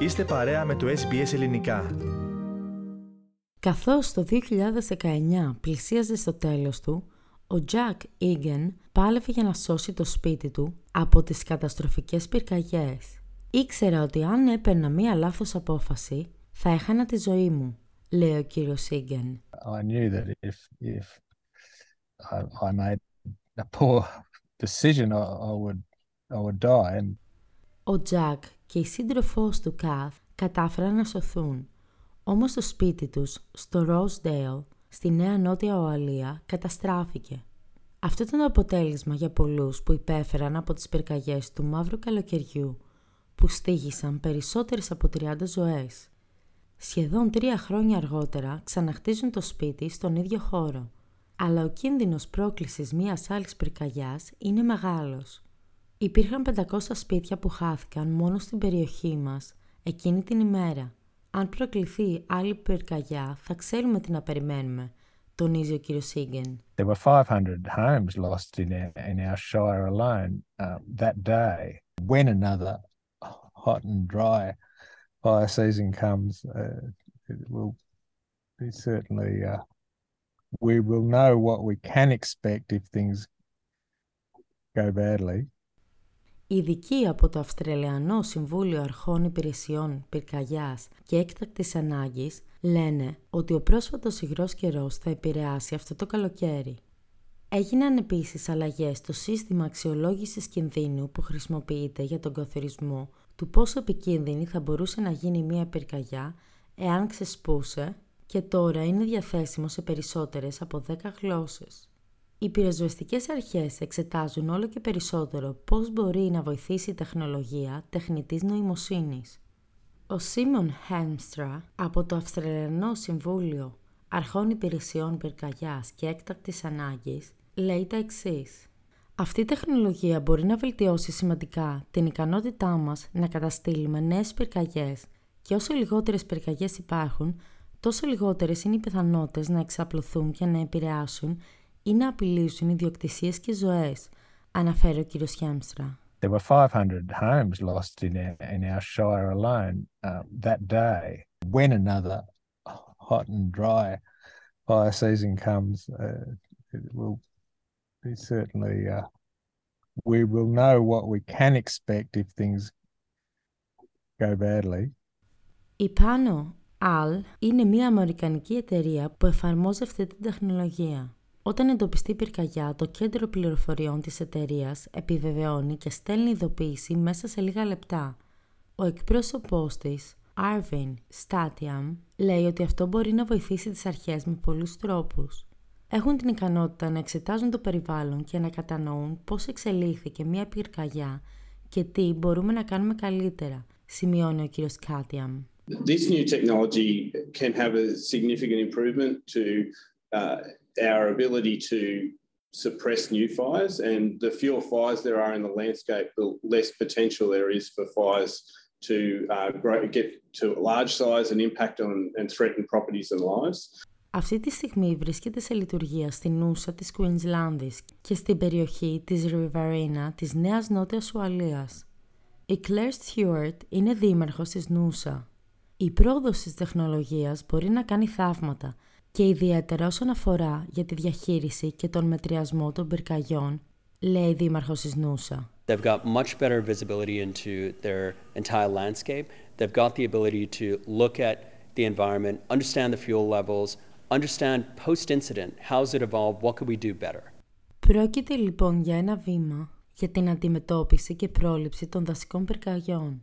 Είστε παρέα με το SBS Ελληνικά. Καθώς το 2019 πλησίαζε στο τέλος του, ο Jack Egan πάλευε για να σώσει το σπίτι του από τις καταστροφικές πυρκαγιές. Ήξερα ότι αν έπαιρνα μία λάθος απόφαση, θα έχανα τη ζωή μου, λέει ο κύριος Egan. I knew that if, if I, I made a poor decision, I, I would, I would die. And Ο Τζακ και η σύντροφός του Καθ κατάφεραν να σωθούν. Όμως το σπίτι τους, στο Rosedale, στη Νέα Νότια Οαλία, καταστράφηκε. Αυτό ήταν το αποτέλεσμα για πολλούς που υπέφεραν από τις πυρκαγιές του μαύρου καλοκαιριού, που στήγησαν περισσότερες από 30 ζωές. Σχεδόν τρία χρόνια αργότερα ξαναχτίζουν το σπίτι στον ίδιο χώρο, αλλά ο κίνδυνος πρόκλησης μιας άλλης πυρκαγιάς είναι μεγάλος. Υπήρχαν 500 σπίτια που χάθηκαν μόνο στην περιοχή μας εκείνη την ημέρα. Αν προκληθεί άλλη πυρκαγιά θα ξέρουμε τι να περιμένουμε, τονίζει ο κύριος Σίγκεν. there were 500 homes lost in our, in our shire alone um, that day. When another hot and dry fire season comes, uh, it will be certainly, uh, we will know what we can expect if things go badly. Οι ειδικοί από το Αυστραλιανό Συμβούλιο Αρχών Υπηρεσιών Πυρκαγιάς και Έκτακτης Ανάγκης λένε ότι ο πρόσφατος υγρός καιρός θα επηρεάσει αυτό το καλοκαίρι. Έγιναν επίσης αλλαγές στο σύστημα αξιολόγησης κινδύνου που χρησιμοποιείται για τον καθορισμό του πόσο επικίνδυνη θα μπορούσε να γίνει μια πυρκαγιά εάν ξεσπούσε και τώρα είναι διαθέσιμο σε περισσότερες από 10 γλώσσες. Οι πυροσβεστικές αρχές εξετάζουν όλο και περισσότερο πώς μπορεί να βοηθήσει η τεχνολογία τεχνητής νοημοσύνης. Ο Σίμον Χέμστρα από το Αυστραλιανό Συμβούλιο Αρχών Υπηρεσιών Πυρκαγιάς και Έκτακτης Ανάγκης λέει τα εξής. Αυτή η τεχνολογία μπορεί να βελτιώσει σημαντικά την ικανότητά μας να καταστήλουμε νέες πυρκαγιές και όσο λιγότερες πυρκαγιές υπάρχουν, τόσο λιγότερες είναι οι πιθανότητες να εξαπλωθούν και να επηρεάσουν ή να απειλήσουν ιδιοκτησίες και ζωές, αναφέρει ο κύριος Χέμστρα. There were 500 homes lost in our, in our shire alone um, that day. When another hot and dry fire season comes, uh, it will be certainly, uh, we will know what we can expect if things go badly. Η Pano Al είναι μια αμερικανική εταιρεία που εφαρμόζει αυτή την τεχνολογία. Όταν εντοπιστεί πυρκαγιά, το κέντρο πληροφοριών της εταιρείας επιβεβαιώνει και στέλνει ειδοποίηση μέσα σε λίγα λεπτά. Ο εκπρόσωπός της, Arvin Statiam, λέει ότι αυτό μπορεί να βοηθήσει τις αρχές με πολλούς τρόπους. Έχουν την ικανότητα να εξετάζουν το περιβάλλον και να κατανοούν πώς εξελίχθηκε μια πυρκαγιά και τι μπορούμε να κάνουμε καλύτερα, σημειώνει ο κύριος Κάτιαμ. This new technology can have a significant improvement to uh, our ability to suppress new fires, and the fewer fires there are in the landscape, the less potential there is for fires to uh, grow, get to a large size and impact on and threaten properties and lives. Αυτή τη στιγμή βρίσκεται σε λειτουργία στην Νούσα της Κουίνσλάνδης και στην περιοχή της Riverina της Νέας Νότιας Ουαλίας. Η Claire Stewart είναι δήμαρχος της Νούσα. Η πρόοδος της τεχνολογίας μπορεί να κάνει θαύματα και ιδιαίτερα όσον αφορά για τη διαχείριση και τον μετριασμό των πυρκαγιών, λέει η δήμαρχος της Νούσα. They've got much better visibility into their entire landscape. They've got the ability to look at the environment, understand the fuel levels, understand post-incident, how's it evolved, what could we do better. Πρόκειται λοιπόν για ένα βήμα για την αντιμετώπιση και πρόληψη των δασικών πυρκαγιών.